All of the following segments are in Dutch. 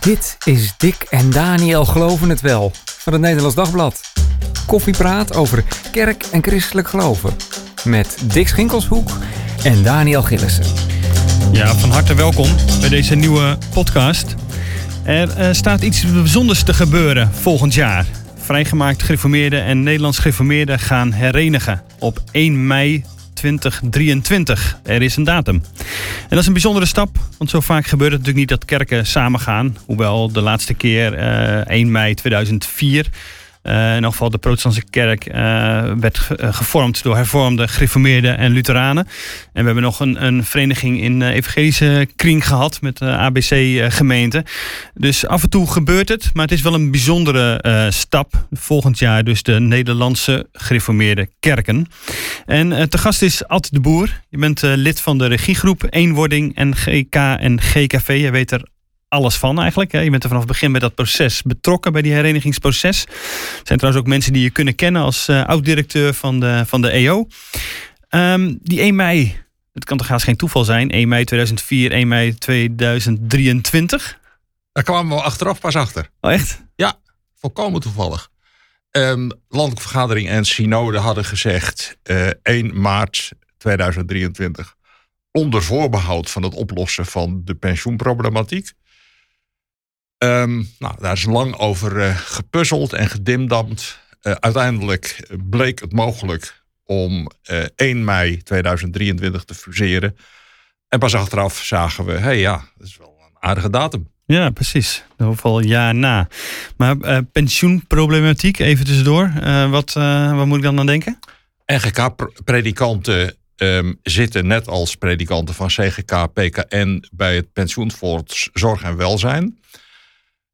Dit is Dick en Daniel Geloven het Wel van het Nederlands Dagblad. Koffiepraat over kerk en christelijk geloven. Met Dick Schinkelshoek en Daniel Gillissen. Ja, van harte welkom bij deze nieuwe podcast. Er eh, staat iets bijzonders te gebeuren volgend jaar. Vrijgemaakt gereformeerden en Nederlands gereformeerden gaan herenigen op 1 mei 2023. Er is een datum. En dat is een bijzondere stap, want zo vaak gebeurt het natuurlijk niet dat kerken samengaan. Hoewel de laatste keer uh, 1 mei 2004 uh, in ieder geval de protestantse kerk uh, werd uh, gevormd door hervormde, gereformeerde en Lutheranen. En we hebben nog een, een vereniging in evangelische kring gehad met de ABC-gemeente. Dus af en toe gebeurt het, maar het is wel een bijzondere stap. Volgend jaar dus de Nederlandse gereformeerde kerken. En te gast is Ad de Boer. Je bent lid van de regiegroep Eenwording en GK en GKV. Je weet er alles van eigenlijk. Je bent er vanaf het begin bij dat proces betrokken, bij die herenigingsproces. Er zijn trouwens ook mensen die je kunnen kennen als uh, oud-directeur van de, van de EO. Um, die 1 mei, het kan toch haast geen toeval zijn, 1 mei 2004, 1 mei 2023? Daar kwamen we achteraf pas achter. Oh echt? Ja, volkomen toevallig. Um, landelijke vergadering en synode hadden gezegd uh, 1 maart 2023 onder voorbehoud van het oplossen van de pensioenproblematiek. Um, nou, daar is lang over uh, gepuzzeld en gedimdamd. Uh, uiteindelijk bleek het mogelijk om uh, 1 mei 2023 te fuseren. En pas achteraf zagen we, hé hey, ja, dat is wel een aardige datum. Ja, precies. Geval jaar na. Maar pensioenproblematiek, even tussendoor. wat, wat moet ik dan aan denken? NGK-predikanten um, zitten net als predikanten van CGK, PKN bij het pensioenfonds Zorg en Welzijn.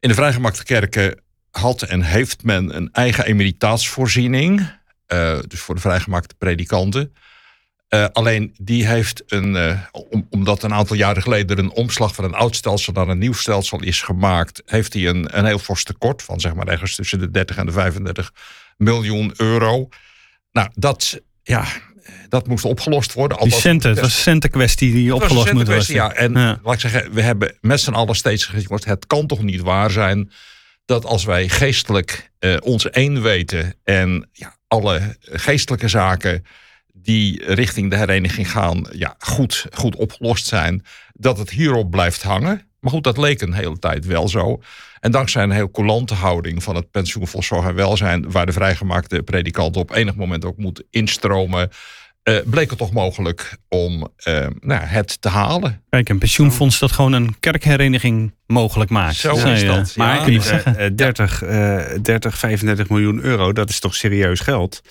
In de vrijgemaakte kerken had en heeft men een eigen emeritaatsvoorziening. Uh, dus voor de vrijgemaakte predikanten. Uh, alleen die heeft een, om, omdat een aantal jaren geleden een omslag van een oud stelsel naar een nieuw stelsel is gemaakt, heeft hij een, een heel fors tekort van zeg maar ergens tussen de 30 en de 35 miljoen euro. Nou, dat, ja, dat moest opgelost worden. Die centen, het was een centenkwestie die opgelost moet worden. Ja, en ja. laat ik zeggen, we hebben met z'n allen steeds gezegd, het kan toch niet waar zijn dat als wij geestelijk uh, ons één weten en ja, alle geestelijke zaken die richting de hereniging gaan, ja, goed, goed opgelost zijn, dat het hierop blijft hangen. Maar goed, dat leek een hele tijd wel zo. En dankzij een heel coulante houding van het pensioenfonds Zorg en Welzijn, waar de vrijgemaakte predikant op enig moment ook moet instromen, uh, bleek het toch mogelijk om uh, nou, het te halen. Kijk, een pensioenfonds dat gewoon een kerkhereniging mogelijk maakt. Zo is je, dat. Maar kun je zeggen, 30, uh, 30, 35 miljoen euro, dat is toch serieus geld?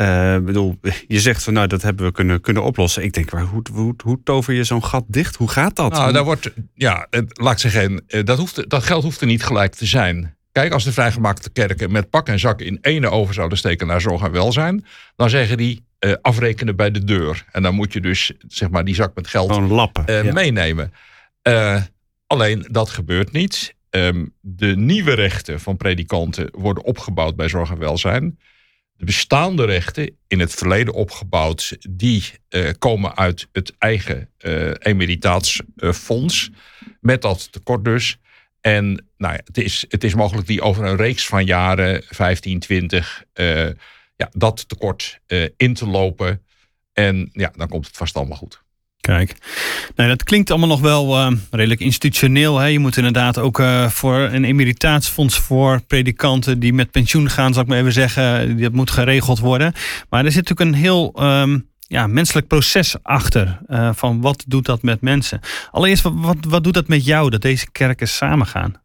Uh, bedoel, je zegt van nou, dat hebben we kunnen, kunnen oplossen. Ik denk, waar, hoe, hoe, hoe tover je zo'n gat dicht? Hoe gaat dat? Nou, daar wordt, ja, laat ik zeggen, dat, hoeft, dat geld hoeft er niet gelijk te zijn. Kijk, als de vrijgemaakte kerken met pak en zak in ene over zouden steken naar zorg en welzijn, dan zeggen die uh, afrekenen bij de deur. En dan moet je dus zeg maar die zak met geld lappen, uh, ja. meenemen. Alleen dat gebeurt niet. Um, de nieuwe rechten van predikanten worden opgebouwd bij zorg en welzijn. De bestaande rechten, in het verleden opgebouwd, die komen uit het eigen emeritaatsfonds. met dat tekort dus. En nou ja, het, is, het is mogelijk die over een reeks van jaren, 15, 20, uh, ja, dat tekort in te lopen. En ja, dan komt het vast allemaal goed. Kijk, dat klinkt allemaal nog wel uh, redelijk institutioneel. Hè? Je moet inderdaad ook uh, voor een emeritaatsfonds voor predikanten die met pensioen gaan, zal ik maar even zeggen, dat moet geregeld worden. Maar er zit natuurlijk een heel um, ja, menselijk proces achter. Uh, van wat doet dat met mensen? Allereerst, wat, wat, wat doet dat met jou dat deze kerken samengaan?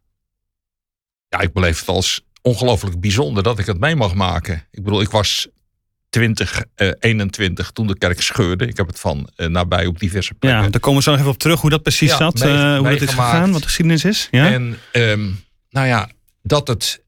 Ja, ik beleef het als ongelooflijk bijzonder dat ik het mee mag maken. Ik bedoel, ik was 20, uh, 21 toen de kerk scheurde. Ik heb het van uh, nabij op diverse plekken. Ja, daar komen we zo nog even op terug hoe dat precies ja, zat. Mee, uh, hoe dat is gegaan, wat de geschiedenis is. Ja? En um, nou ja, dat het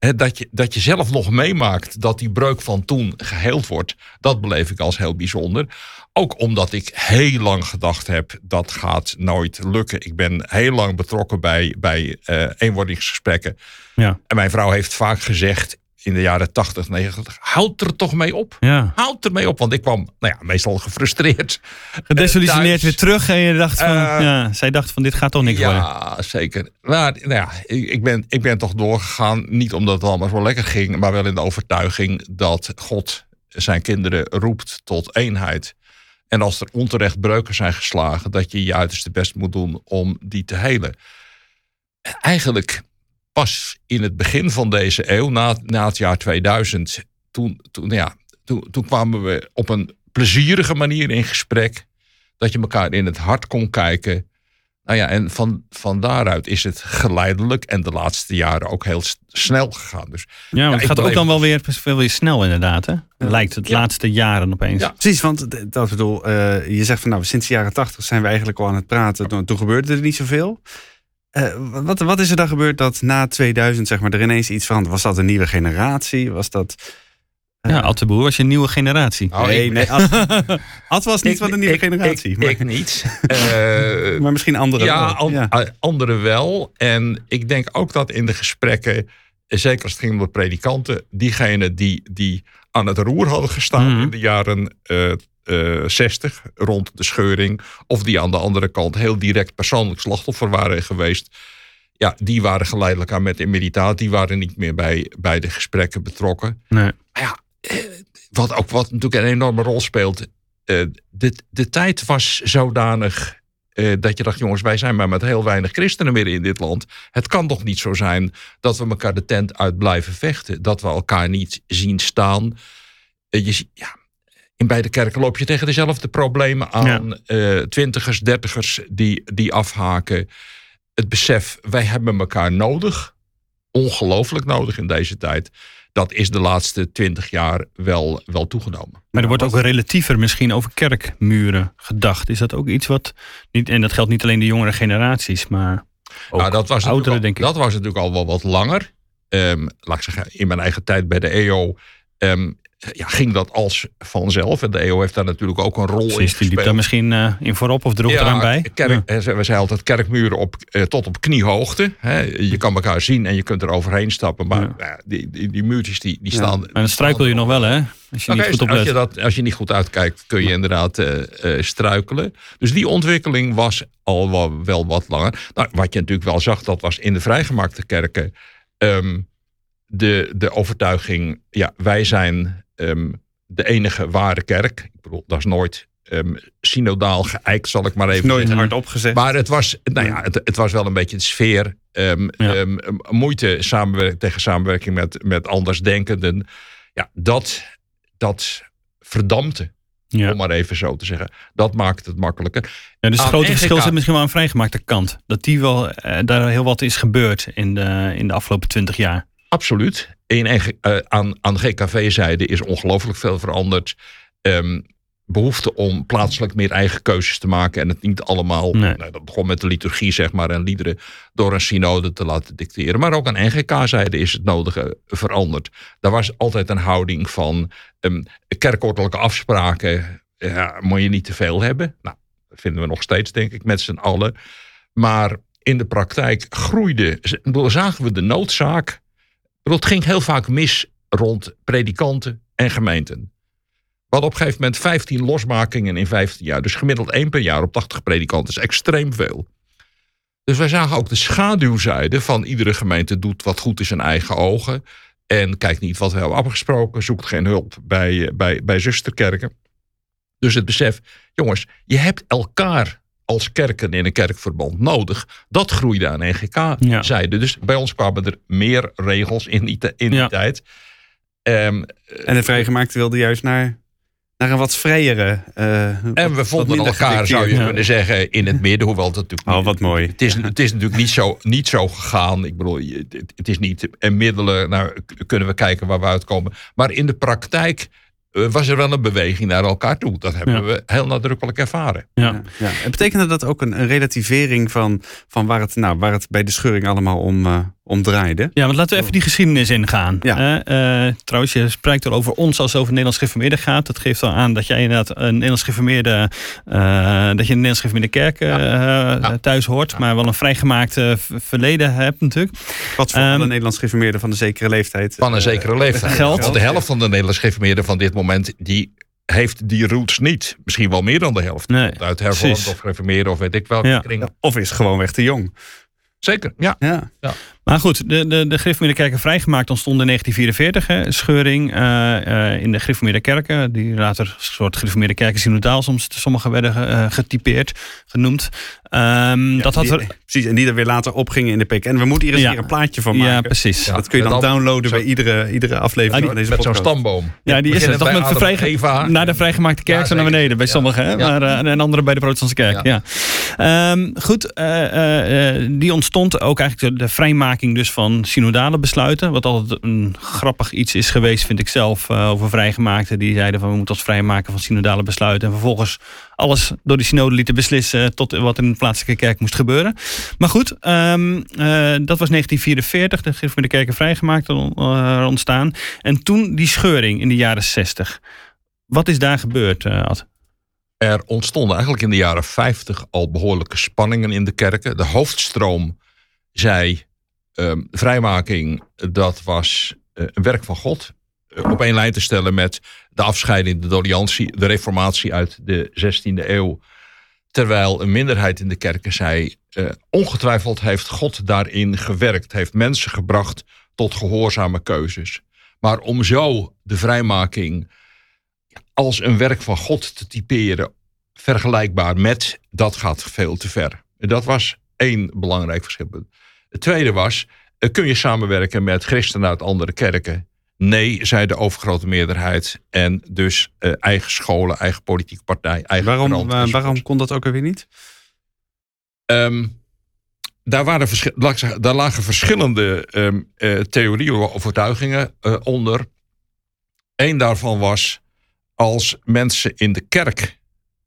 He, dat, je, dat je zelf nog meemaakt dat die breuk van toen geheeld wordt, dat beleef ik als heel bijzonder. Ook omdat ik heel lang gedacht heb, dat gaat nooit lukken. Ik ben heel lang betrokken bij, bij uh, eenwordingsgesprekken. Ja. En mijn vrouw heeft vaak gezegd, in de jaren 80, 90. Houd er toch mee op. Ja. Houd er mee op. Want ik kwam nou ja, meestal gefrustreerd. Gedesillusioneerd thuis. weer terug en je dacht van, Eh, ja, zij dacht van dit gaat toch niks worden. Ja, zeker. Maar nou ja, ik, ik ben, ik ben toch doorgegaan. Niet omdat het allemaal zo lekker ging. Maar wel in de overtuiging dat God zijn kinderen roept tot eenheid. En als er onterecht breuken zijn geslagen. Dat je je uiterste best moet doen om die te helen. Eigenlijk pas in het begin van deze eeuw, na, na het jaar 2000, toen, toen, ja, toen, toen kwamen we op een plezierige manier in gesprek. Dat je elkaar in het hart kon kijken. Nou ja, en van, van daaruit is het geleidelijk en de laatste jaren ook heel snel gegaan. Dus Ja, maar Ja, het gaat ook dan wel weer, veel weer snel inderdaad. Hè? Lijkt het Ja. laatste jaren opeens. Ja. Precies, want dat bedoel, eh, je zegt van nou, sinds de jaren tachtig zijn we eigenlijk al aan het praten. Toen, toen gebeurde er niet zoveel. Eh, wat, wat is er dan gebeurd dat na 2000 zeg maar, er ineens iets veranderde? Was dat een nieuwe generatie? Was dat... eh, Ja, Ad de Boer was je nieuwe generatie. Nou, nee, ik- nee, Ad, Ad was niet van de nieuwe ik- generatie. Ik, maar, ik niet. Eh, maar misschien anderen ja, wel. an- ja. anderen wel. En ik denk ook dat in de gesprekken, zeker als het ging om de predikanten, diegenen die, die aan het roer hadden gestaan Mhm. in de jaren eh eh, 60, rond de scheuring, of die aan de andere kant heel direct persoonlijk slachtoffer waren geweest. Ja, die waren geleidelijk aan met immediataat. Die waren niet meer bij, bij de gesprekken betrokken. Nee. Maar ja, eh, wat ook wat natuurlijk een enorme rol speelt. eh, de, de tijd was zodanig dat je dacht, jongens, wij zijn maar met heel weinig christenen meer in dit land. Het kan toch niet zo zijn dat we elkaar de tent uit blijven vechten. Dat we elkaar niet zien staan. Je, ziet- ja, in beide kerken loop je tegen dezelfde problemen aan. eh, twintigers, dertigers die, die afhaken. Het besef, wij hebben elkaar nodig. Ongelooflijk nodig in deze tijd. Dat is de laatste twintig jaar wel, wel toegenomen. Maar er wordt ook relatiever misschien over kerkmuren gedacht. Is dat ook iets wat, niet, en dat geldt niet alleen de jongere generaties, maar ook Nou, dat was ouderen denk ik. Dat was natuurlijk al wel wat langer. Ehm, laat ik zeggen, in mijn eigen tijd bij de EO ehm, ja, ging dat als vanzelf. En de EO heeft daar natuurlijk ook een rol in Precies, die liep gespeeld. daar misschien eh, in voorop of droeg eraan bij. Kerk, Ja. eh, We zeiden altijd kerkmuren op, eh, tot op kniehoogte. Hè. Je kan elkaar zien en je kunt er overheen stappen. Maar Ja. ja, die, die, die muurtjes die, die staan... Maar dan struikel je nog wel, hè? Als je niet goed als, je dat, als je niet goed uitkijkt, kun je inderdaad eh, eh, struikelen. Dus die ontwikkeling was al wel, wel wat langer. Nou, wat je natuurlijk wel zag, dat was in de vrijgemaakte kerken ehm, de, de overtuiging, ja, wij zijn ehm, de enige ware kerk. Ik bedoel, dat is nooit ehm, synodaal geëikt, zal ik maar even Nooit zeggen. hard opgezet. Maar het was, nou ja, het, het was wel een beetje de sfeer. ehm, Ja. moeite samenwerk, tegen samenwerking met, met andersdenkenden. Ja, dat, dat verdampte, Ja. om maar even zo te zeggen. Dat maakt het makkelijker. Ja, dus het grote NGK verschil zit misschien wel aan vrijgemaakte kant. Dat die wel, eh, daar heel wat is gebeurd in de, in de afgelopen twintig jaar. Absoluut. In, eh, aan, aan GKV-zijde is ongelooflijk veel veranderd. Ehm, behoefte om plaatselijk meer eigen keuzes te maken. En het niet allemaal, Nee. nou, dat begon met de liturgie zeg maar, en liederen door een synode te laten dicteren. Maar ook aan NGK-zijde is het nodige veranderd. Daar was altijd een houding van ehm kerkordelijke afspraken. Ja, moet je niet te veel hebben. Nou, dat vinden we nog steeds, denk ik, met z'n allen. Maar in de praktijk groeide, zagen we de noodzaak. Het ging heel vaak mis rond predikanten en gemeenten. We hadden op een gegeven moment 15 losmakingen in 15 jaar. Dus gemiddeld één per jaar op 80 predikanten. is extreem veel. Dus wij zagen ook de schaduwzijde van iedere gemeente doet wat goed in eigen ogen. En kijkt niet wat we hebben afgesproken. Zoekt geen hulp bij, eh, bij, bij zusterkerken. Dus het besef, jongens, je hebt elkaar als kerken in een kerkverband nodig. Dat groeide aan Ja. NGK-zijde. Dus bij ons kwamen er meer regels in die, in die Ja. tijd. Ehm, En de vrijgemaakte wilde juist naar, naar een wat vrijere. eh, en we vonden elkaar, zou je. Ja. kunnen zeggen, in het midden. Hoewel het natuurlijk Oh, niet- wat mooi. Het is, het is natuurlijk niet zo, niet zo gegaan. Ik bedoel, het, het is niet en middelen. Nou, kunnen we kijken waar we uitkomen. Maar in de praktijk eh, was er wel een beweging naar elkaar toe. Dat hebben Ja. we heel nadrukkelijk ervaren. Ja. Ja, ja. En betekende dat ook een, een relativering van, van waar, het, nou, waar het bij de scheuring allemaal om, eh, om draaide. Ja, want laten we even die geschiedenis ingaan. Ja. Eh, eh, trouwens, je spreekt er over ons als over Nederlands geformeerde gaat. Dat geeft al aan dat jij inderdaad een Nederlands geformeerde, eh, dat je een Nederlands geformeerde kerk eh, Ja. thuis hoort, maar wel een vrijgemaakt eh, v- verleden hebt natuurlijk. Wat voor Ehm, alle Nederlands geïnformeerden van een zekere leeftijd. Van een zekere leeftijd. geldt. Want de helft van de Nederlands geïnformeerden van dit moment... die heeft die roots niet. Misschien wel meer dan de helft. Nee, Uit hervormd precies. of gereformeerd of weet ik welke Ja. kringen. Of is gewoonweg te jong. Zeker, ja. Ja. Maar goed, de, de, de kerken vrijgemaakt ontstonden in 1944. Hè. Scheuring eh, eh, in de gereformeerde kerken. Die later een soort gereformeerde kerken synodaal soms sommige werden eh, getypeerd, genoemd. Ehm, dat had Die- er, Precies, en die er weer later opgingen in de PKN. We moeten hier eens Ja. een plaatje van ja, maken. precies. Ja. Dat kun je dan downloaden zo- bij iedere, iedere aflevering Ah, die- van deze Met zo'n stamboom. Ja, die is het. Toch met en Eva. naar de vrijgemaakte kerk Ja, zo naar beneden bij Ja. sommigen. Hè? Maar, en andere bij de protestantse kerk. Ja. Ehm, goed, eh, eh, eh, die ontstond ook eigenlijk de, de dus van synodale besluiten. Wat altijd een grappig iets is geweest, vind ik zelf, eh, over vrijgemaakten. Die zeiden van we moeten ons vrijmaken van synodale besluiten. En vervolgens alles door de synode lieten beslissen tot wat in de plaatselijke kerk moest gebeuren. Maar goed, ehm, eh, dat was 1944. De Gereformeerde kerken vrijgemaakt eh, ontstaan. En toen die scheuring in de jaren 60. Wat is daar gebeurd? Er ontstonden eigenlijk in de jaren 50 al behoorlijke spanningen in de kerken. De hoofdstroom zei ehm, vrijmaking, dat was eh, een werk van God. Eh, op één lijn te stellen met de afscheiding, de doliantie, de reformatie uit de 16e eeuw. Terwijl een minderheid in de kerken zei, eh, ongetwijfeld heeft God daarin gewerkt, heeft mensen gebracht tot gehoorzame keuzes. Maar om zo de vrijmaking als een werk van God te typeren, vergelijkbaar met, dat gaat veel te ver. Dat was één belangrijk verschil. Het tweede was, eh, kun je samenwerken met christenen uit andere kerken? Nee, zei de overgrote meerderheid. En dus eh, eigen scholen, eigen politieke partij, eigen Waarom, eh, waarom kon dat ook alweer niet? Ehm, daar, waren daar lagen verschillende ehm, eh, theorieën of overtuigingen onder. Eén daarvan was als mensen in de kerk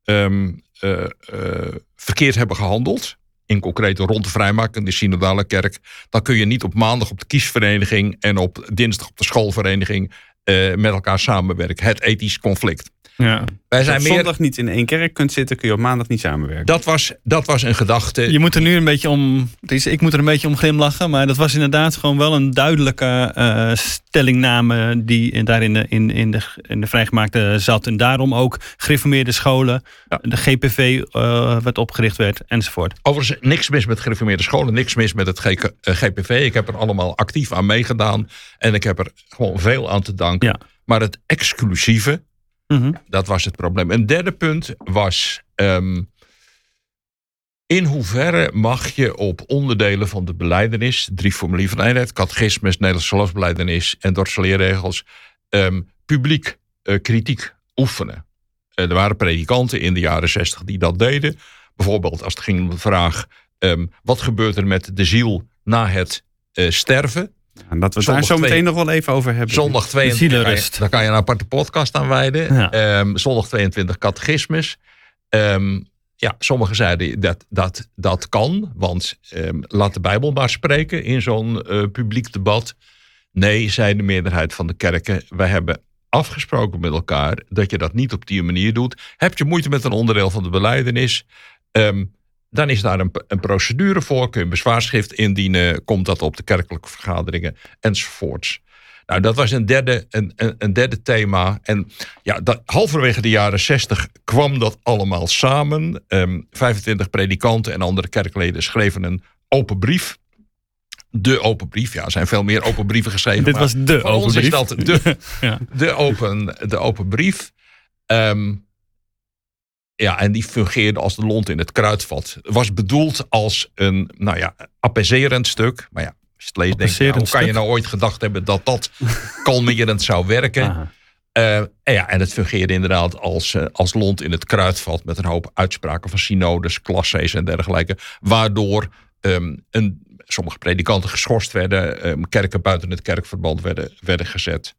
ehm, eh, eh, verkeerd hebben gehandeld. In concreet rond de vrijmaking, de synodale kerk. Dan kun je niet op maandag op de kiesvereniging en op dinsdag op de schoolvereniging eh, met elkaar samenwerken. Het ethisch conflict. Ja. Wij Als zijn je op meer. zondag niet in één kerk kunt zitten, kun je op maandag niet samenwerken. Dat was, dat was een gedachte. Je moet er nu een beetje om. Ik moet er een beetje om glimlachen. Maar dat was inderdaad gewoon wel een duidelijke eh, stellingname. die in- daar in de, in, in, de, in de vrijgemaakte zat. En daarom ook gereformeerde scholen. Ja. De GPV eh, werd opgericht werd enzovoort. Overigens niks mis met gereformeerde scholen, niks mis met het GK eh, GPV. Ik heb er allemaal actief aan meegedaan en ik heb er gewoon veel aan te danken. Ja. Maar het exclusieve, Mhm. dat was het probleem. Een derde punt was, ehm, in hoeverre mag je op onderdelen van de beleidenis, drie formulier van eenheid, catechismus, Nederlands geloofsbeleidenis en dorsaleerregels, ehm, publiek eh, kritiek oefenen. Eh, er waren predikanten in de jaren zestig die dat deden. Bijvoorbeeld als het ging om de vraag, ehm, wat gebeurt er met de ziel na het eh, sterven? En dat we het Zondag daar zo meteen twee- nog wel even over hebben. Zondag 22, daar kan, je, een aparte podcast aan wijden. Ja. Ehm, zondag 22 catechismus. Ehm, ja, sommigen zeiden dat dat, dat kan, want ehm, laat de Bijbel maar spreken in zo'n eh, publiek debat. Nee, zei de meerderheid van de kerken, wij hebben afgesproken met elkaar dat je dat niet op die manier doet. Heb je moeite met een onderdeel van de beleidenis? Ehm, dan is daar een, een procedure voor. Kun je een bezwaarschrift indienen. Komt dat op de kerkelijke vergaderingen enzovoorts. Nou, dat was een derde, een, een, een derde thema. En ja, dat, halverwege de jaren 60 kwam dat allemaal samen. Ehm 25 predikanten en andere kerkleden schreven een open brief. De open brief. Ja, er zijn veel meer open brieven geschreven. Dit was de voor ons is open dat de, Ja. de, open, de open brief. Ehm, ja, en die fungeerde als de lont in het kruidvat. Was bedoeld als een, nou ja, apaiserend stuk. Maar ja, nou, hoe kan je nou ooit gedacht hebben dat dat kalmerend zou werken? Eh, en ja, en het fungeerde inderdaad als, eh, als lont in het kruidvat met een hoop uitspraken van synodes, klassees en dergelijke. Waardoor ehm, een, sommige predikanten geschorst werden, ehm, kerken buiten het kerkverband werden, werden gezet.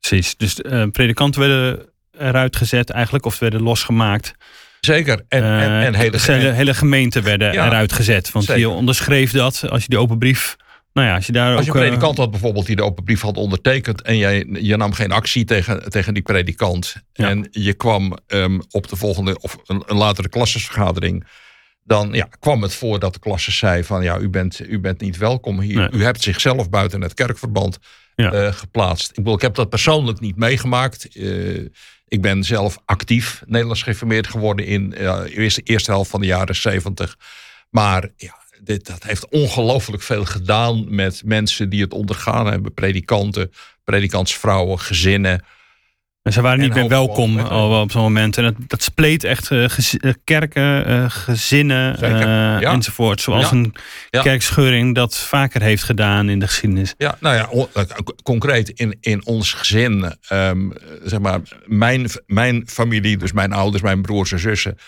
Precies. Dus eh, predikanten werden eruit gezet eigenlijk. Of werden losgemaakt. Zeker. En, en, Eh, en hele, dus hele, hele gemeenten werden Ja, eruit gezet. Want zeker. je onderschreef dat als je die open brief Nou ja, als je daar Als je een eh, predikant had bijvoorbeeld die de open brief had ondertekend en jij, je nam geen actie tegen, tegen die predikant Ja. en je kwam ehm, op de volgende of een, een latere klassenvergadering, dan ja, kwam het voor dat de klasse zei van ja, u bent, u bent niet welkom hier. Nee. U hebt zichzelf buiten het kerkverband Ja. eh, geplaatst. Ik, bedoel, ik heb dat persoonlijk niet meegemaakt. Ik ben zelf actief Nederlands geïnformeerd geworden in de eerste, eerste helft van de jaren zeventig. Maar ja, dit, dat heeft ongelooflijk veel gedaan met mensen die het ondergaan hebben. Predikanten, predikantsvrouwen, gezinnen. En ze waren En niet meer welkom al op zo'n moment. En dat, dat spleet echt eh, gez- eh, kerken, eh, gezinnen ja. enzovoort. Zoals Ja. een Ja. kerkscheuring dat vaker heeft gedaan in de geschiedenis. Ja, nou ja, concreet in, in ons gezin, ehm, zeg maar, mijn, mijn familie, dus mijn ouders, mijn broers en zussen,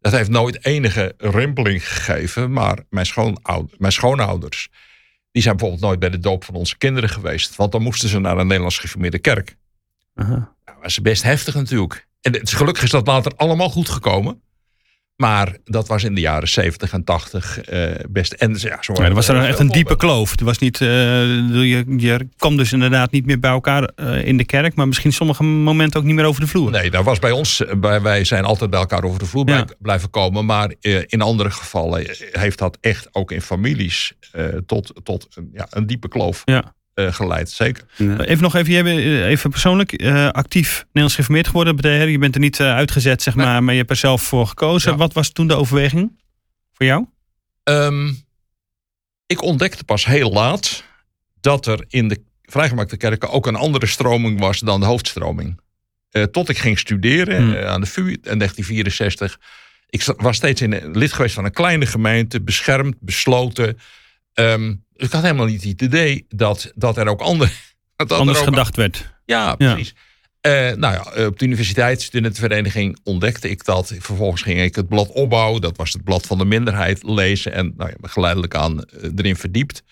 dat heeft nooit enige rimpeling gegeven. Maar mijn, schoonoud- mijn schoonouders, die zijn bijvoorbeeld nooit bij de doop van onze kinderen geweest. Want dan moesten ze naar een Nederlands gereformeerde kerk. Aha. Dat was best heftig natuurlijk. En het is, gelukkig is dat later allemaal goed gekomen. Maar dat was in de jaren 70 en 80 eh, best. En ja, zo Ja, er was er veel echt een diepe kloof. Het was niet, eh, je, je kwam dus inderdaad niet meer bij elkaar eh, in de kerk. Maar misschien sommige momenten ook niet meer over de vloer. Nee, dat was bij ons. eh, Bij, wij zijn altijd bij elkaar over de vloer Ja. blijven komen. Maar eh, in andere gevallen heeft dat echt ook in families eh, tot, tot een, ja, een diepe kloof Ja. Eh, geleid. Zeker. Even nog even, jij bent eh, even persoonlijk eh, actief Nederlands geïnformeerd geworden. Betekent, Je bent er niet eh, uitgezet, zeg Nee. maar, maar je hebt er zelf voor gekozen. Ja. Wat was toen de overweging voor jou? Ehm, ik ontdekte pas heel laat dat er in de vrijgemaakte kerken ook een andere stroming was dan de hoofdstroming. Eh, tot ik ging studeren Hmm. eh, aan de VU in 1964. Ik was steeds in lid geweest van een kleine gemeente, beschermd, besloten. Ehm, dus ik had helemaal niet het idee dat, dat er ook andere. Dat er Anders ook- gedacht werd. Ja, Ja. precies. Eh, nou ja, op de universiteitsstudentenvereniging ontdekte ik dat. Vervolgens ging ik het blad opbouwen. Dat was het blad van de minderheid lezen. En nou ja, geleidelijk aan eh, erin verdiept.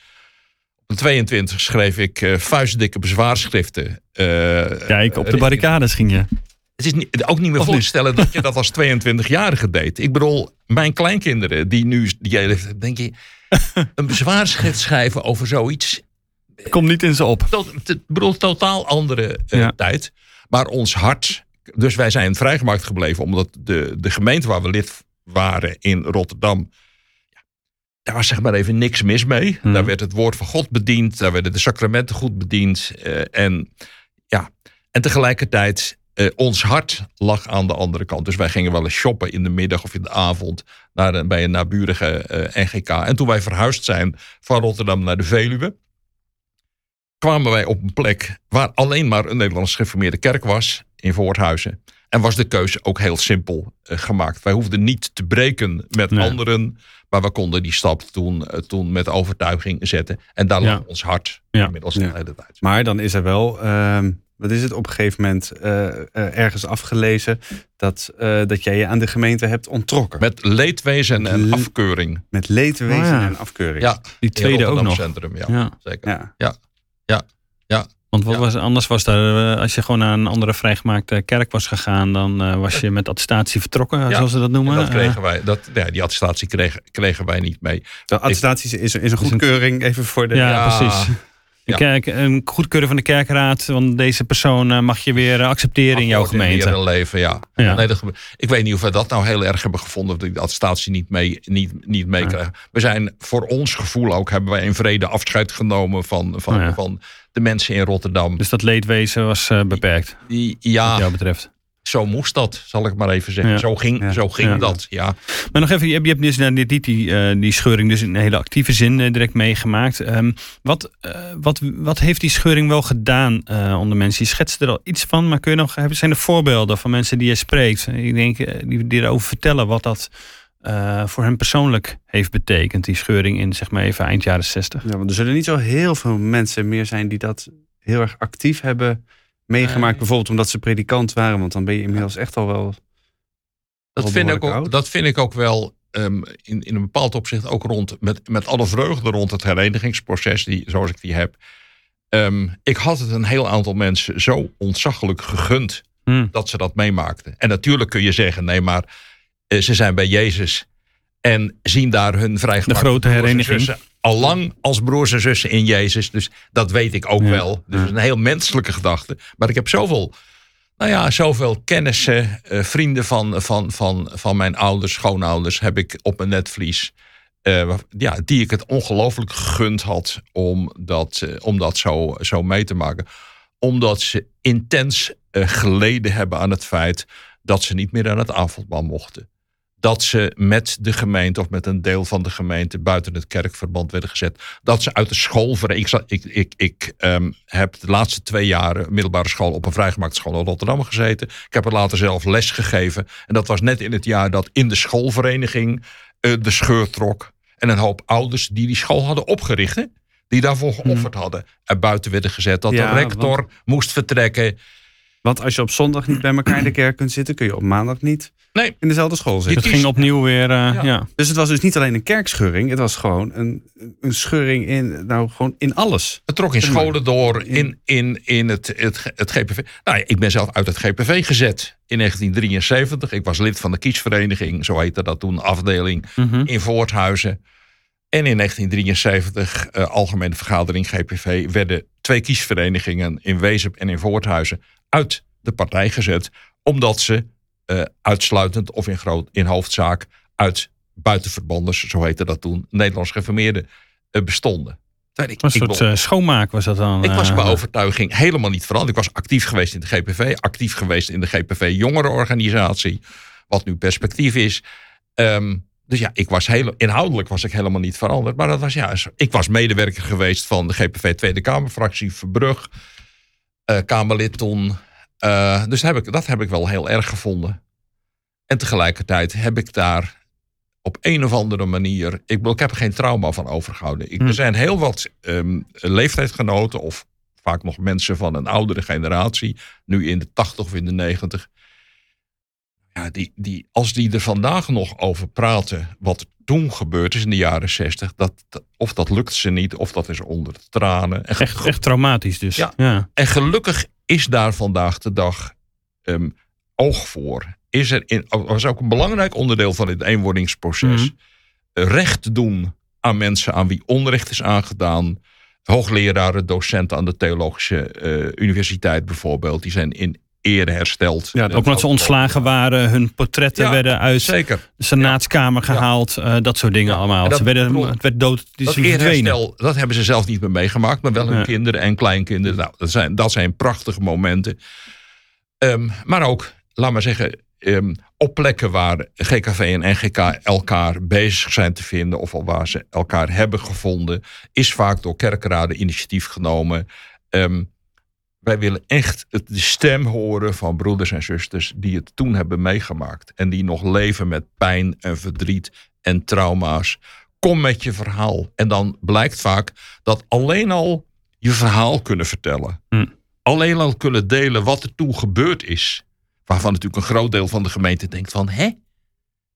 Op de 22 schreef ik eh, vuistdikke bezwaarschriften. Kijk, op de barricades ging je. Het is niet, ook niet meer Of voor te stellen dat je dat als 22-jarige deed. Ik bedoel, mijn kleinkinderen die nu... Die, denk je, een bezwaarschrift schrijven over zoiets Komt niet in ze op. ik bedoel, totaal andere eh, Ja. tijd. Maar ons hart. Dus wij zijn vrijgemaakt gebleven. Omdat de, de gemeente waar we lid waren in Rotterdam. Daar was zeg maar even niks mis mee. Hmm. Daar werd het woord van God bediend. Daar werden de sacramenten goed bediend. eh, en, ja. en tegelijkertijd, eh, ons hart lag aan de andere kant. Dus wij gingen wel eens shoppen in de middag of in de avond. Naar een, bij een naburige eh, NGK. En toen wij verhuisd zijn van Rotterdam naar de Veluwe kwamen wij op een plek waar alleen maar een Nederlands gereformeerde kerk was, in Voorthuizen. En was de keuze ook heel simpel eh, gemaakt. Wij hoefden niet te breken met Nee. anderen, maar we konden die stap toen, toen met overtuiging zetten. En daar lag Ja. ons hart Ja. inmiddels Ja. de hele tijd. Maar dan is er wel, ehm, wat is het, op een gegeven moment eh, eh, ergens afgelezen dat, eh, dat jij je aan de gemeente hebt ontrokken. Met, Met leedwezen en Le- afkeuring. leedwezen Oh ja. en afkeuring. Ja, Die tweede ook nog. Centrum, ja, Ja. zeker. Ja. Want wat Ja. was, anders was daar, eh, als je gewoon naar een andere vrijgemaakte kerk was gegaan, dan eh, was je met attestatie vertrokken, Ja. zoals ze dat noemen. En dat kregen wij, dat, ja, die attestatie kregen, kregen wij niet mee. De attestatie is, is een goedkeuring, even voor de... ja, Ja. precies. Ja. kerk, een goedkeuren van de kerkraad, want deze persoon eh, mag je weer eh, accepteren in jouw gemeente. In een leven, ja. Ja. Nee, dat, ik weet niet of we dat nou heel erg hebben gevonden. Dat ik de attestatie niet mee, niet, niet mee Ja. We zijn voor ons gevoel ook, hebben wij in vrede afscheid genomen van, van, Oh ja. van de mensen in Rotterdam. Dus dat leedwezen was eh, beperkt, Die, wat ja, jou betreft. Zo moest dat, zal ik maar even zeggen. Ja. Zo ging, Ja. zo ging Ja. dat, ja. Maar nog even, je hebt, je hebt dus niet die, eh, die scheuring dus in een hele actieve zin eh, direct meegemaakt. Ehm, wat, eh, wat, wat heeft die scheuring wel gedaan eh, onder mensen? Je schetst er al iets van, maar kun je nog, hebben- zijn er voorbeelden van mensen die je spreekt? Ik denk, die, die erover vertellen wat dat eh, voor hen persoonlijk heeft betekend, die scheuring in zeg maar even eind jaren 60. Ja, want er zullen niet zo heel veel mensen meer zijn die dat heel erg actief hebben meegemaakt. Nee. Bijvoorbeeld omdat ze predikant waren, want dan ben je inmiddels echt al wel... Dat Wel vind, ik ook, oud. dat vind ik ook wel ehm, in, in een bepaald opzicht ook rond, met, met alle vreugde rond het herenigingsproces, die, zoals ik die heb. Ehm, ik had het een heel aantal mensen zo ontzaglijk gegund Hmm. dat ze dat meemaakten. En natuurlijk kun je zeggen, nee, maar eh, ze zijn bij Jezus en zien daar hun vrijgemaakte De grote hereniging. allang als broers en zussen in Jezus. Dus dat weet ik ook Ja. wel. Dus een heel menselijke gedachte. Maar ik heb zoveel, nou ja, zoveel kennissen, eh, vrienden van, van, van, van mijn ouders, schoonouders, heb ik op mijn netvlies. eh, ja, die ik het ongelooflijk gegund had om dat, eh, om dat zo, zo mee te maken. Omdat ze intens geleden hebben aan het feit dat ze niet meer aan het avondmaal mochten dat ze met de gemeente of met een deel van de gemeente buiten het kerkverband werden gezet. Dat ze uit de school. Ik, ik, ik, ik ehm, heb de laatste twee jaren middelbare school op een vrijgemaakte school in Rotterdam gezeten. Ik heb er later zelf les gegeven. En dat was net in het jaar dat in de schoolvereniging eh, de scheur trok. En een hoop ouders die die school hadden opgericht. hè, Die daarvoor geofferd hadden. Er buiten werden gezet. Dat Ja, de rector moest vertrekken. Want als je op zondag niet bij elkaar in de kerk kunt zitten, kun je op maandag niet Nee. in dezelfde school zitten. Het ging opnieuw weer, eh, Ja. ja. Dus het was dus niet alleen een kerkscheuring, het was gewoon een, een scheuring in, nou, gewoon in alles. Het trok in scholen door, in, in, in het, het, het GPV. Nou ja, ik ben zelf uit het GPV gezet in 1973. Ik was lid van de kiesvereniging, zo heette dat toen, afdeling Mhm. in Voorthuizen. En in 1973, eh, algemene vergadering GPV, werden twee kiesverenigingen in Wezep en in Voorthuizen uit de partij gezet. Omdat ze eh, uitsluitend of in, groot, in hoofdzaak uit buitenverbanders, zo heette dat toen, Nederlands geformeerden, eh, bestonden. Terwijl ik- Een ik soort wil- eh, schoonmaak was dat dan. ik was bij overtuiging helemaal niet veranderd. Ik was actief geweest in de GPV, actief geweest in de GPV jongerenorganisatie, wat nu perspectief is. Ehm, dus ja, ik was heel, inhoudelijk was ik helemaal niet veranderd. Maar dat was ja, ik was medewerker geweest van de GPV Tweede Kamerfractie Verbrug, Kamerlid toen. Eh, dus dat heb, ik, dat heb ik wel heel erg gevonden. En tegelijkertijd heb ik daar op een of andere manier. Ik, ik heb er geen trauma van overgehouden. Ik, Hm. Er zijn heel wat ehm, leeftijdsgenoten of vaak nog mensen van een oudere generatie, nu in de 80 of in de 90. Ja, die, die, als die er vandaag nog over praten, wat toen gebeurd is in de jaren 60, dat, of dat lukt ze niet, of dat is onder de tranen. En, Echt, echt traumatisch dus. Ja. ja. en gelukkig is daar vandaag de dag ehm, oog voor. Is er in, was ook een belangrijk onderdeel van het eenwordingsproces. Mhm. Recht doen aan mensen aan wie onrecht is aangedaan. Hoogleraren, docenten aan de Theologische eh, Universiteit bijvoorbeeld. Die zijn in ere hersteld. Ja, Ook omdat ze ontslagen waren, hun portretten Ja, werden uit Zeker. de senaatskamer gehaald. eh, dat soort dingen allemaal. dat Ze werden, bedoel- het werd dood, die Dat eerherstel, dat hebben ze zelf niet meer meegemaakt. Maar wel hun kinderen en kleinkinderen. Nou, dat, zijn, dat zijn prachtige momenten. Ehm, maar ook, laat maar zeggen... ehm, op plekken waar GKV en NGK elkaar bezig zijn te vinden... of al waar ze elkaar hebben gevonden... is vaak door kerkraden initiatief genomen. Ehm, wij willen echt de stem horen van broeders en zusters... die het toen hebben meegemaakt. En die nog leven met pijn en verdriet en trauma's kom met je verhaal. En dan blijkt vaak dat alleen al je verhaal kunnen vertellen. Hm. Alleen al kunnen delen wat er toen gebeurd is. Waarvan natuurlijk een groot deel van de gemeente denkt van... hè,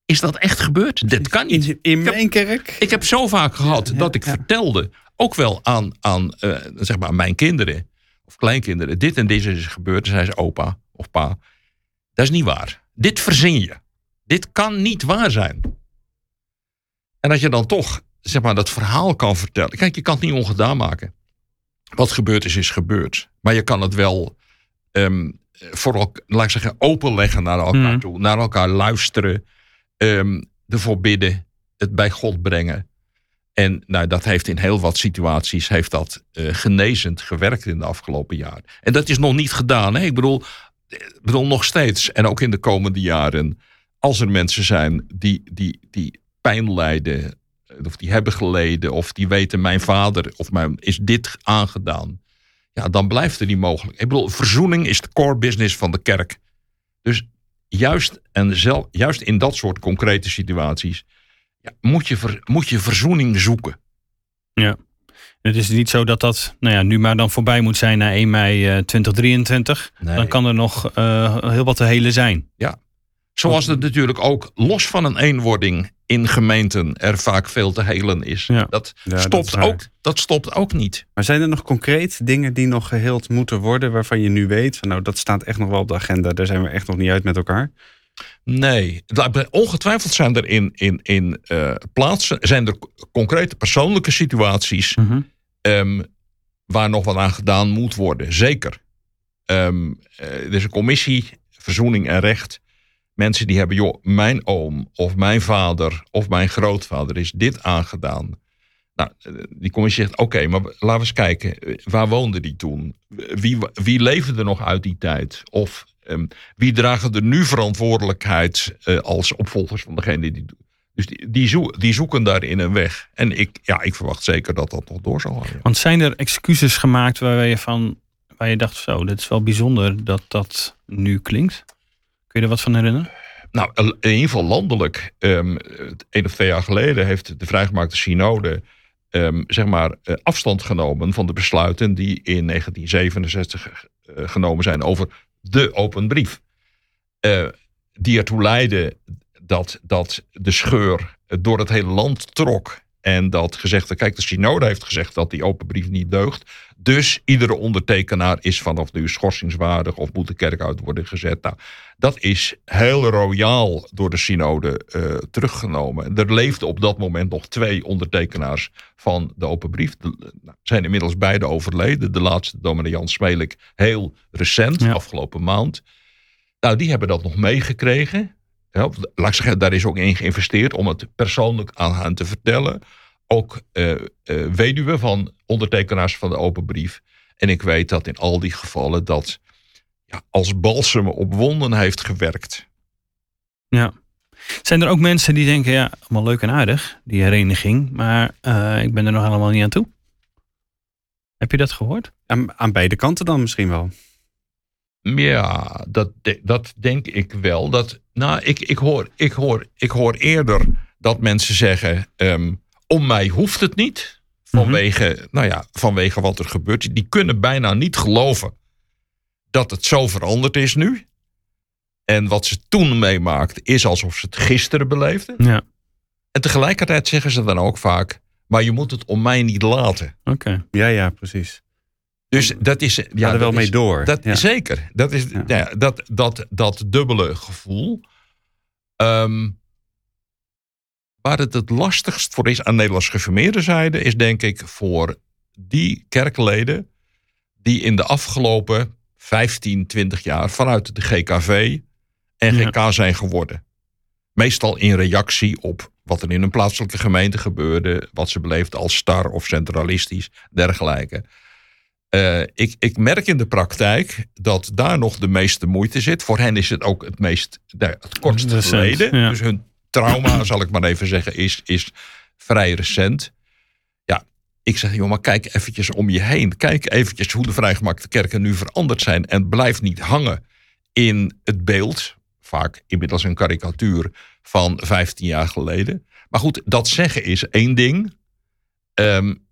is dat echt gebeurd? Dit kan niet. In, in heb- mijn kerk? Ik heb zo vaak gehad Ja, dat ik ja. vertelde... ook wel aan, aan eh, zeg maar mijn kinderen of kleinkinderen... dit en dit is gebeurd. Dan zei ze opa of pa. Dat is niet waar. Dit verzin je. Dit kan niet waar zijn. En dat je dan toch zeg maar, dat verhaal kan vertellen. Kijk, je kan het niet ongedaan maken. Wat gebeurd is, is gebeurd. Maar je kan het wel ehm, voor elk, laat ik zeggen, openleggen naar elkaar Mhm. toe. Naar elkaar luisteren. ehm, ervoor bidden. Het bij God brengen. En nou, dat heeft in heel wat situaties heeft dat, eh, genezend gewerkt in de afgelopen jaren. En dat is nog niet gedaan. Hè? Ik bedoel, ik bedoel, nog steeds. En ook in de komende jaren. Als er mensen zijn die, die, die pijn lijden. Of die hebben geleden. Of die weten mijn vader. Of mijn, is dit aangedaan. Ja, dan blijft er die mogelijk. Ik bedoel, verzoening is de core business van de kerk. Dus juist, en zelf, juist in dat soort concrete situaties. Ja, moet, je ver- moet je verzoening zoeken. Het is niet zo dat dat nou ja, nu maar dan voorbij moet zijn na 1 mei eh, 2023. Nee. Dan kan er nog eh, heel wat te helen zijn. Zoals het natuurlijk ook los van een eenwording in gemeenten er vaak veel te helen is. Ja. Dat, Ja, dat stopt is ook, dat stopt ook niet. Maar zijn er nog concreet dingen die nog geheeld moeten worden... waarvan je nu weet, van nou dat staat echt nog wel op de agenda... daar zijn we echt nog niet uit met elkaar? Nee, ongetwijfeld zijn er in, in, in uh, plaatsen, zijn er concrete persoonlijke situaties Mhm. um, waar nog wat aan gedaan moet worden. Zeker. Um, uh, er is een commissie, verzoening en recht. Mensen die hebben, joh, mijn oom of mijn vader of mijn grootvader is dit aangedaan. Nou, die commissie zegt, oké, okay, maar laten we eens kijken. Waar woonde die toen? Wie, wie leefde er nog uit die tijd? Of um, wie dragen er nu verantwoordelijkheid uh, als opvolgers van degene die dus die, die, zoeken, die, zoeken daarin een weg. En ik, ja, ik verwacht zeker dat dat nog door zal gaan. Want zijn er excuses gemaakt waar je van waar je dacht, zo, dit is wel bijzonder dat dat nu klinkt? Kun je er wat van herinneren? Nou, in ieder geval landelijk. Um, een of twee jaar geleden heeft de vrijgemaakte synode um, zeg maar, uh, afstand genomen van de besluiten die in 1967 uh, genomen zijn over de open brief. Uh, die ertoe leidden dat, dat de scheur door het hele land trok. En dat gezegd, kijk, de synode heeft gezegd dat die open brief niet deugt. Dus iedere ondertekenaar is vanaf nu schorsingswaardig of moet de kerk uit worden gezet. Nou, dat is heel royaal door de synode uh, teruggenomen. Er leefden op dat moment nog twee ondertekenaars van de open brief. De, nou, zijn inmiddels beide overleden. De laatste, dominee Jan Smelik, heel recent, ja. afgelopen maand. Nou, die hebben dat nog meegekregen. Ja, laat ik zeggen, daar is ook in geïnvesteerd om het persoonlijk aan hen te vertellen. Ook uh, uh, weduwe van ondertekenaars van de open brief. En ik weet dat in al die gevallen dat ja, als balsem op wonden heeft gewerkt. Ja. Zijn er ook mensen die denken, ja, allemaal leuk en aardig, die hereniging, maar uh, ik ben er nog helemaal niet aan toe? Heb je dat gehoord? Aan, aan beide kanten dan misschien wel. Ja, dat, dat denk ik wel. Dat, nou, ik, ik, hoor, ik, hoor, ik hoor eerder dat mensen zeggen: um, om mij hoeft het niet. Vanwege, mm-hmm. nou ja, vanwege wat er gebeurt. Die kunnen bijna niet geloven dat het zo veranderd is nu. En wat ze toen meemaakten is alsof ze het gisteren beleefden. Ja. En tegelijkertijd zeggen ze dan ook vaak: maar je moet het om mij niet laten. Oké. Okay. Ja, ja, precies. Dus dat is. Ja, er wel mee is, door. Dat, ja. Zeker. Dat is ja. Ja, dat, dat, dat dubbele gevoel. Um, waar het het lastigst voor is aan Nederlands geformeerde zijde, is denk ik voor die kerkleden die in de afgelopen 15, 20 jaar vanuit de GKV en GK zijn geworden. Meestal in reactie op wat er in een plaatselijke gemeente gebeurde, wat ze beleefden als star of centralistisch, dergelijke. Uh, ik, ik, merk in de praktijk dat daar nog de meeste moeite zit. Voor hen is het ook het meest het kortste geleden. Ja. Dus hun trauma, zal ik maar even zeggen, is, is vrij recent. Ja, ik zeg, joh, maar kijk eventjes om je heen. Kijk eventjes hoe de vrijgemaakte kerken nu veranderd zijn. En blijf niet hangen in het beeld, vaak inmiddels een karikatuur van 15 jaar geleden. Maar goed, dat zeggen is één ding. Um,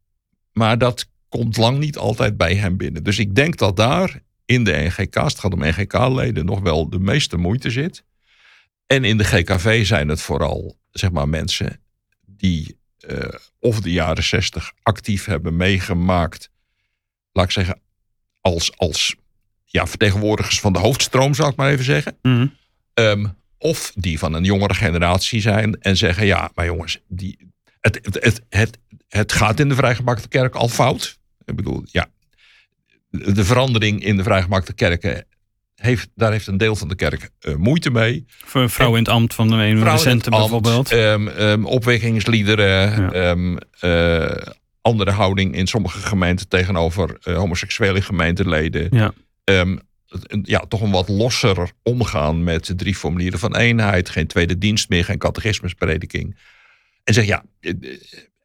maar dat komt lang niet altijd bij hem binnen. Dus ik denk dat daar in de NGK, het gaat om NGK-leden, nog wel de meeste moeite zit. En in de GKV zijn het vooral zeg maar, mensen die uh, of de jaren 60 actief hebben meegemaakt, laat ik zeggen, als, als ja, vertegenwoordigers van de hoofdstroom, zal ik maar even zeggen. Mm-hmm. Um, of die van een jongere generatie zijn en zeggen: ja, maar jongens, die, het, het, het, het, het gaat in de vrijgemaakte kerk al fout. Ik bedoel, ja, de verandering in de vrijgemaakte kerken, heeft, daar heeft een deel van de kerk uh, moeite mee. Voor een vrouw in het ambt van de een recente bijvoorbeeld. Um, um, opwekkingsliederen, ja. um, uh, andere houding in sommige gemeenten tegenover uh, homoseksuele gemeenteleden. Ja. ja, toch een wat losser omgaan met de drie formulieren van eenheid. Geen tweede dienst meer, geen catechismusprediking. En zeg ja,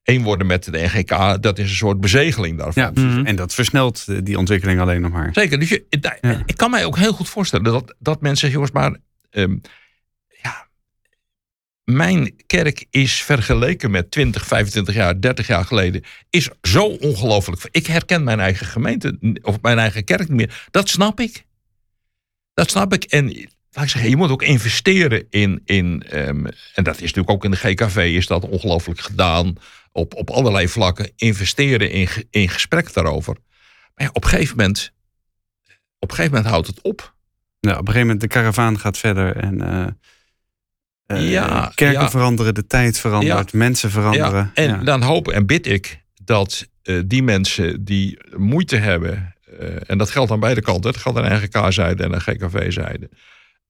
één worden met de NGK, dat is een soort bezegeling daarvan. Ja, mm-hmm. en dat versnelt die ontwikkeling alleen nog maar. Zeker. Dus je, ja. ik kan mij ook heel goed voorstellen dat, dat mensen zeggen, jongens, maar um, ja, mijn kerk is vergeleken met 20, 25 jaar, 30 jaar geleden, is zo ongelooflijk. Ik herken mijn eigen gemeente of mijn eigen kerk niet meer. Dat snap ik. Dat snap ik. En laat ik zeggen, je moet ook investeren in, in um, en dat is natuurlijk ook in de GKV is dat ongelooflijk gedaan op, op allerlei vlakken investeren in, in gesprek daarover. Maar ja, op een gegeven moment, op een gegeven moment houdt het op. Ja, op een gegeven moment de karavaan gaat verder en eh, eh, Ja, kerken ja. veranderen, de tijd verandert, mensen veranderen. Ja, en dan hoop en bid ik dat eh, die mensen die moeite hebben, en dat geldt aan beide kanten, het geldt aan NGK-zijde en aan GKV-zijde,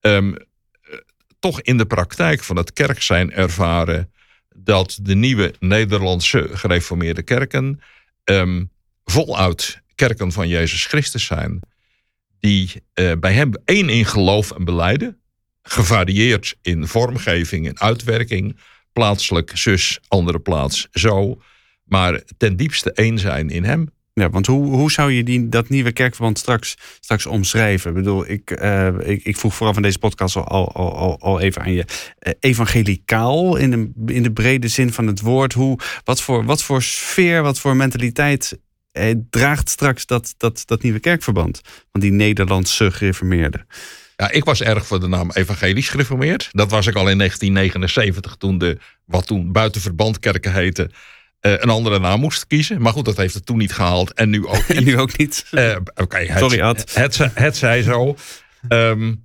ehm, eh, toch in de praktijk van het kerk zijn ervaren dat de nieuwe Nederlandse gereformeerde kerken ehm, voluit kerken van Jezus Christus zijn, die eh, bij hem één in geloof en beleiden, gevarieerd in vormgeving en uitwerking, plaatselijk zus, andere plaats zo, maar ten diepste één zijn in hem. Ja, want hoe, hoe zou je die, dat nieuwe kerkverband straks, straks omschrijven? Ik bedoel, ik, eh, ik, ik vroeg vooraf van deze podcast al, al, al, even aan je. eh, evangelicaal in de, in de brede zin van het woord. Hoe, wat, voor, wat voor sfeer, wat voor mentaliteit eh, draagt straks dat, dat, dat nieuwe kerkverband? Van die Nederlandse gereformeerden. Ja, ik was erg voor de naam evangelisch gereformeerd. Dat was ik al in 1979 toen de, wat toen buiten verbandkerken heette, eh, een andere naam moest kiezen. Maar goed, dat heeft het toen niet gehaald en nu ook En niet. nu ook niet. Eh, Oké, het, Sorry, Ad. Het, het, het zij zo. Ehm,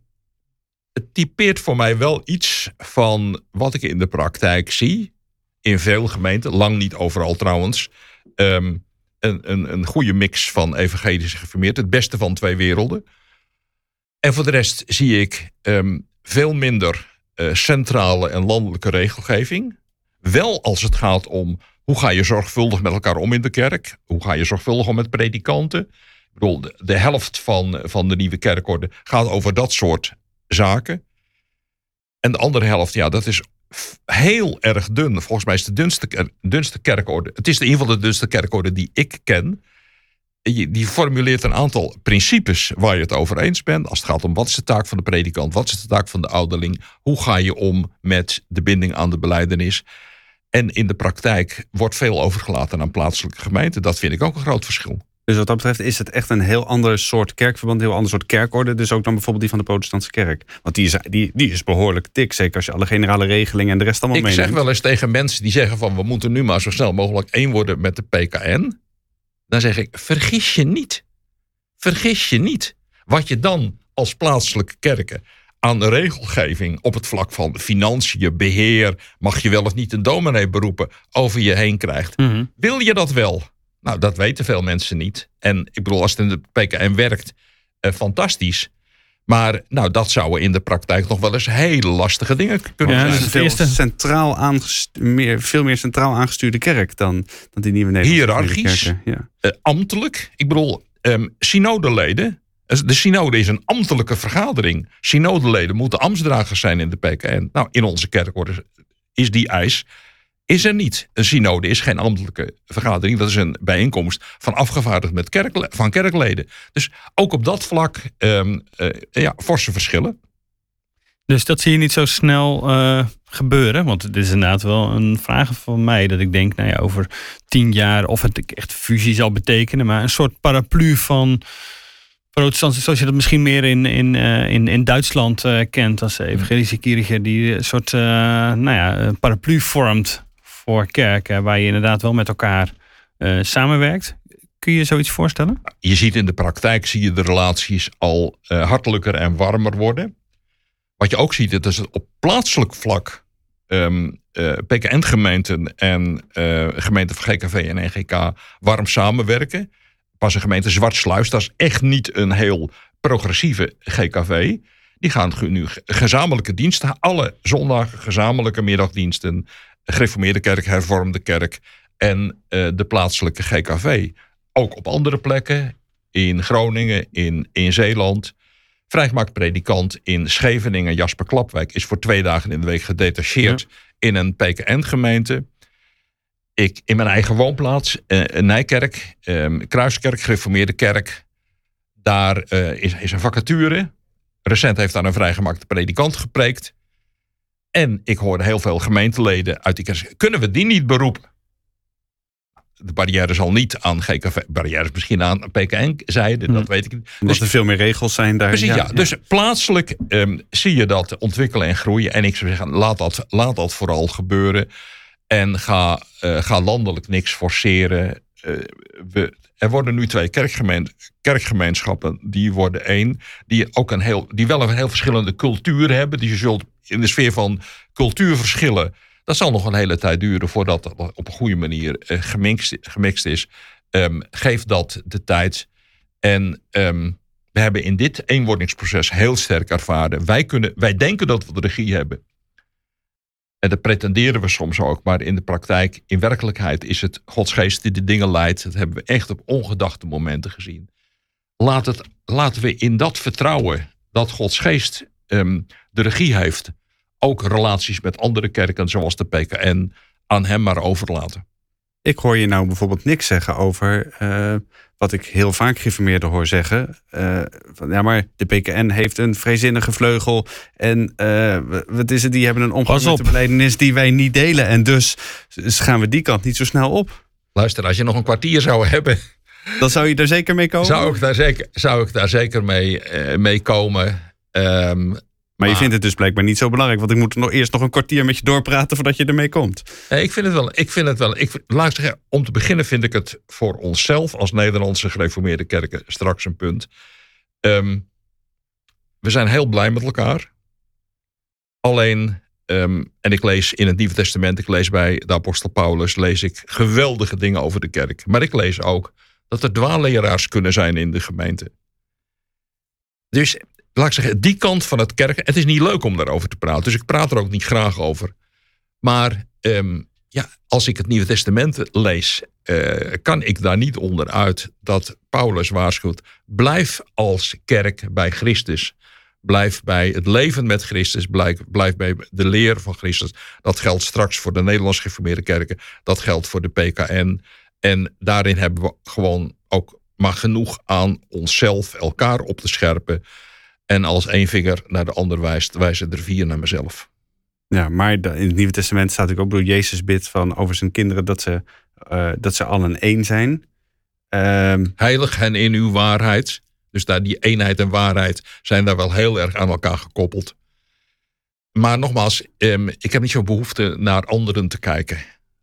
het typeert voor mij wel iets van wat ik in de praktijk zie. In veel gemeenten, lang niet overal trouwens. Ehm, een, een, een goede mix van evangelisch en gereformeerd. Het beste van twee werelden. En voor de rest zie ik ehm, veel minder eh, centrale en landelijke regelgeving. Wel als het gaat om hoe ga je zorgvuldig met elkaar om in de kerk? Hoe ga je zorgvuldig om met predikanten? Ik bedoel, de, helft van, van de nieuwe kerkorde gaat over dat soort zaken. En de andere helft, ja, dat is heel erg dun. Volgens mij is de dunste, dunste kerkorde. Het is in ieder geval de dunste kerkorde die ik ken. Die formuleert een aantal principes waar je het over eens bent. Als het gaat om wat is de taak van de predikant, wat is de taak van de ouderling, hoe ga je om met de binding aan de beleidenis. En in de praktijk wordt veel overgelaten aan plaatselijke gemeenten. Dat vind ik ook een groot verschil. Dus wat dat betreft is het echt een heel ander soort kerkverband, een heel ander soort kerkorde. Dus ook dan bijvoorbeeld die van de protestantse kerk. Want die is, die, die is behoorlijk dik, zeker als je alle generale regelingen en de rest allemaal Ik meeneemt. zeg wel eens tegen mensen die zeggen van we moeten nu maar zo snel mogelijk één worden met de PKN. Dan zeg ik, vergis je niet. Vergis je niet. Wat je dan als plaatselijke kerken aan de regelgeving op het vlak van financiën, beheer, mag je wel of niet een dominee beroepen, over je heen krijgt. Mhm. Wil je dat wel? Nou, dat weten veel mensen niet. En ik bedoel, als het in de PKN werkt, eh, fantastisch. Maar nou, dat zouden in de praktijk nog wel eens hele lastige dingen kunnen Ja, zijn. dus een het veel, eerste- centraal meer, veel meer centraal aangestuurde kerk dan, dan die nieuwe Nederlandse Hiërarchisch. kerken. Ja. eh, ambtelijk. Ik bedoel, ehm synodeleden. De synode is een ambtelijke vergadering. Synodeleden moeten ambtsdragers zijn in de PKN. Nou, in onze kerkorde is die eis is er niet. Een synode is geen ambtelijke vergadering. Dat is een bijeenkomst van afgevaardigd met van kerkleden. Dus ook op dat vlak ehm, eh, ja, forse verschillen. Dus dat zie je niet zo snel eh, gebeuren. Want het is inderdaad wel een vraag van mij. Dat ik denk, nou ja, over tien jaar of het echt fusie zal betekenen. Maar een soort paraplu van Zoals je dat misschien meer in, in, eh, in, in Duitsland eh, kent. Als evangelische kirche. Die een soort eh, nou ja, paraplu vormt voor kerken. Waar je inderdaad wel met elkaar samenwerkt. Kun je je zoiets voorstellen? Je ziet in de praktijk zie je de relaties al hartelijker en warmer worden. Wat je ook ziet, is dat op plaatselijk vlak ehm, eh, PKN-gemeenten en gemeenten van GKV en NGK warm samenwerken. Pas een gemeente Zwartsluis, dat is echt niet een heel progressieve GKV. Die gaan nu gezamenlijke diensten, alle zondagen gezamenlijke middagdiensten, gereformeerde kerk, hervormde kerk en eh, de plaatselijke GKV. Ook op andere plekken, in Groningen, in, in Zeeland. Vrijgemaakt predikant in Scheveningen, Jasper Klapwijk, is voor twee dagen in de week gedetacheerd in een PKN-gemeente. Ik in mijn eigen woonplaats, eh, Nijkerk, eh, Kruiskerk, Gereformeerde Kerk. Daar eh, is, is een vacature. Recent heeft daar een vrijgemaakte predikant gepreekt. En ik hoorde heel veel gemeenteleden uit die kerk zeggen, kunnen we die niet beroepen? De barrière zal niet aan GKV, barrières misschien aan PKN-zijde, dat weet ik niet. Omdat er veel meer regels zijn daar. Precies, ja. Dus plaatselijk ehm, zie je dat ontwikkelen en groeien. En ik zou zeggen, laat dat, laat dat vooral gebeuren. En ga, eh, ga landelijk niks forceren. eh, we, er worden nu twee kerkgemeen, kerkgemeenschappen. Die worden één. Die, ook een heel, die wel een heel verschillende cultuur hebben. Die je zult in de sfeer van cultuurverschillen. Dat zal nog een hele tijd duren voordat dat op een goede manier eh, gemixt, gemixt is. Ehm, geef dat de tijd. En ehm, we hebben in dit eenwordingsproces heel sterk ervaren. Wij, kunnen, wij denken dat we de regie hebben. En dat pretenderen we soms ook. Maar in de praktijk, in werkelijkheid, is het Gods geest die de dingen leidt. Dat hebben we echt op ongedachte momenten gezien. Laat het, laten we in dat vertrouwen dat Gods geest ehm, de regie heeft. Ook relaties met andere kerken, zoals de PKN, aan hem maar overlaten. Ik hoor je nou bijvoorbeeld niks zeggen over eh, wat ik heel vaak geïnformeerden hoor zeggen. eh, van, ja, maar de PKN heeft een vrezinnige vleugel. En eh, wat is het? Die hebben een omgang Pas met op. de belijdenis die wij niet delen. En dus gaan we die kant niet zo snel op. Luister, als je nog een kwartier zou hebben, Dan zou je er zeker mee komen. zou ik daar zeker, zou ik daar zeker mee, mee komen. Ehm, Maar je vindt het dus blijkbaar niet zo belangrijk. Want ik moet nog eerst nog een kwartier met je doorpraten voordat je ermee komt. Nee, ik vind het wel. Ik vind het wel. Ik, laat zeggen, om te beginnen vind ik het voor onszelf als Nederlandse gereformeerde kerken straks een punt. Ehm, we zijn heel blij met elkaar. Alleen, ehm, en ik lees in het Nieuwe Testament, ik lees bij de apostel Paulus, lees ik geweldige dingen over de kerk. Maar ik lees ook dat er dwaalleraars kunnen zijn in de gemeente. Dus laat ik zeggen, die kant van het kerk. Het is niet leuk om daarover te praten. Dus ik praat er ook niet graag over. Maar ehm, ja, als ik het Nieuwe Testament lees, eh, kan ik daar niet onderuit dat Paulus waarschuwt. Blijf als kerk bij Christus. Blijf bij het leven met Christus. Blijf, blijf bij de leer van Christus. Dat geldt straks voor de Nederlands gereformeerde kerken. Dat geldt voor de PKN. En daarin hebben we gewoon ook maar genoeg aan onszelf, elkaar op te scherpen. En als één vinger naar de ander wijst, wijzen er vier naar mezelf. Ja, maar in het Nieuwe Testament staat natuurlijk ook... bedoel, Jezus bidt van over zijn kinderen dat ze, eh, dat ze allen één zijn. Ehm, Heilig hen in uw waarheid. Dus daar die eenheid en waarheid zijn daar wel heel erg aan elkaar gekoppeld. Maar nogmaals, ehm, ik heb niet zo'n behoefte naar anderen te kijken.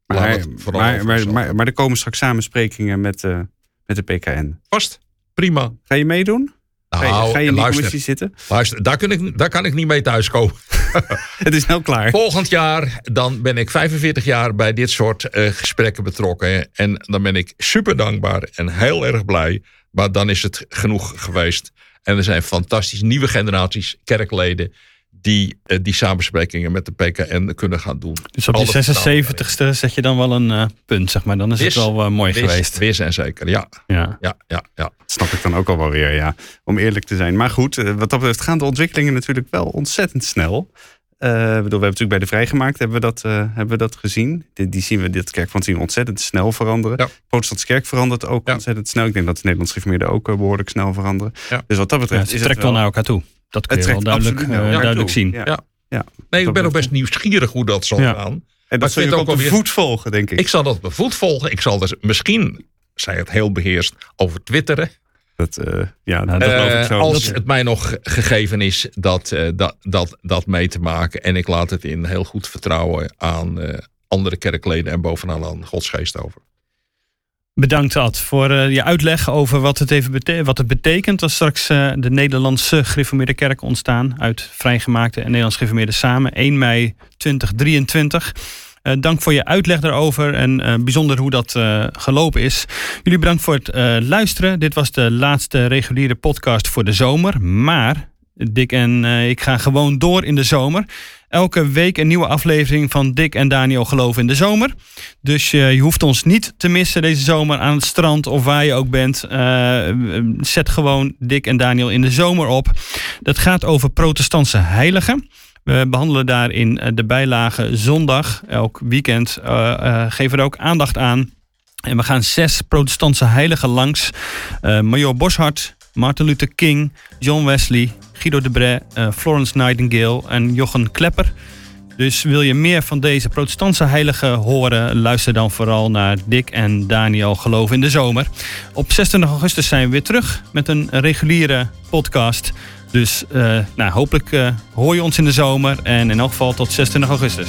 Maar, maar, maar, maar er komen straks samensprekingen met, eh, met de PKN. Vast, prima. Ga je meedoen? Ga je, Nou, ga je in die luister, commissie zitten? luister daar, kun ik, daar kan ik niet mee thuiskomen. Het is nou klaar. Volgend jaar dan ben ik 45 jaar bij dit soort eh, gesprekken betrokken. En dan ben ik super dankbaar en heel erg blij. Maar dan is het genoeg geweest. En er zijn fantastisch nieuwe generaties kerkleden die eh, die samensprekingen met de PKN kunnen gaan doen. Dus op je vertrouwen 76ste zet je dan wel een eh, punt, zeg maar. Dan is Wis- het wel eh, mooi Wis, geweest. wis en zeker, ja. Ja. ja, ja, ja. snap ik dan ook al wel weer, ja. Om eerlijk te zijn. Maar goed, wat dat betreft gaan de ontwikkelingen natuurlijk wel ontzettend snel. Eh, bedoel, we hebben natuurlijk bij de Vrijgemaakt hebben we dat, eh, hebben we dat gezien. Die, die zien we, dit kerkvand zien we ontzettend snel veranderen. Ja. Protestantse kerk verandert ook Ja. ontzettend snel. Ik denk dat de Nederlandse gereformeerden ook eh, behoorlijk snel veranderen. Ja. Dus wat dat Ja, betreft het is trekt het wel naar elkaar toe. Dat kun het je wel duidelijk, eh, duidelijk zien. Ja. Ja. Ja. Nee, ik ben ook best nieuwsgierig hoe dat zal Ja. gaan. En Maar dat ik zul je vind ook ook op de voet volgen, denk ik. Ik zal dat bevoed volgen. Ik zal dus misschien, zij het heel beheerst, over twitteren. dat, eh, ja, Nou, dat ik Eh, zo. als het mij nog gegeven is dat, eh, dat, dat, dat mee te maken. En ik laat het in heel goed vertrouwen aan eh, andere kerkleden en bovenal aan Gods geest over. Bedankt Ad voor eh, je uitleg over wat het, even wat het betekent als straks eh, de Nederlandse gereformeerde kerk ontstaan uit vrijgemaakte en Nederlands gereformeerde samen 1 mei 2023. Eh, dank voor je uitleg daarover en bijzonder hoe dat gelopen is. Jullie bedankt voor het luisteren. Dit was de laatste reguliere podcast voor de zomer. Maar Dick en ik gaan gewoon door in de zomer. Elke week een nieuwe aflevering van Dick en Daniel Geloven in de Zomer. Dus eh, je hoeft ons niet te missen deze zomer aan het strand of waar je ook bent. Eh, zet gewoon Dick en Daniel in de zomer op. Dat gaat over protestantse heiligen. We behandelen daarin eh, de bijlage zondag. Elk weekend eh, geven er ook aandacht aan. En we gaan zes protestantse heiligen langs. Major Boshart, Martin Luther King, John Wesley, Guido de Bray, eh, Florence Nightingale en Jochen Klepper. Dus wil je meer van deze protestantse heiligen horen, luister dan vooral naar Dick en Daniel Geloof in de Zomer. Op 26 augustus zijn we weer terug met een reguliere podcast. Dus eh, nou, hopelijk eh, hoor je ons in de zomer en in elk geval tot 26 augustus.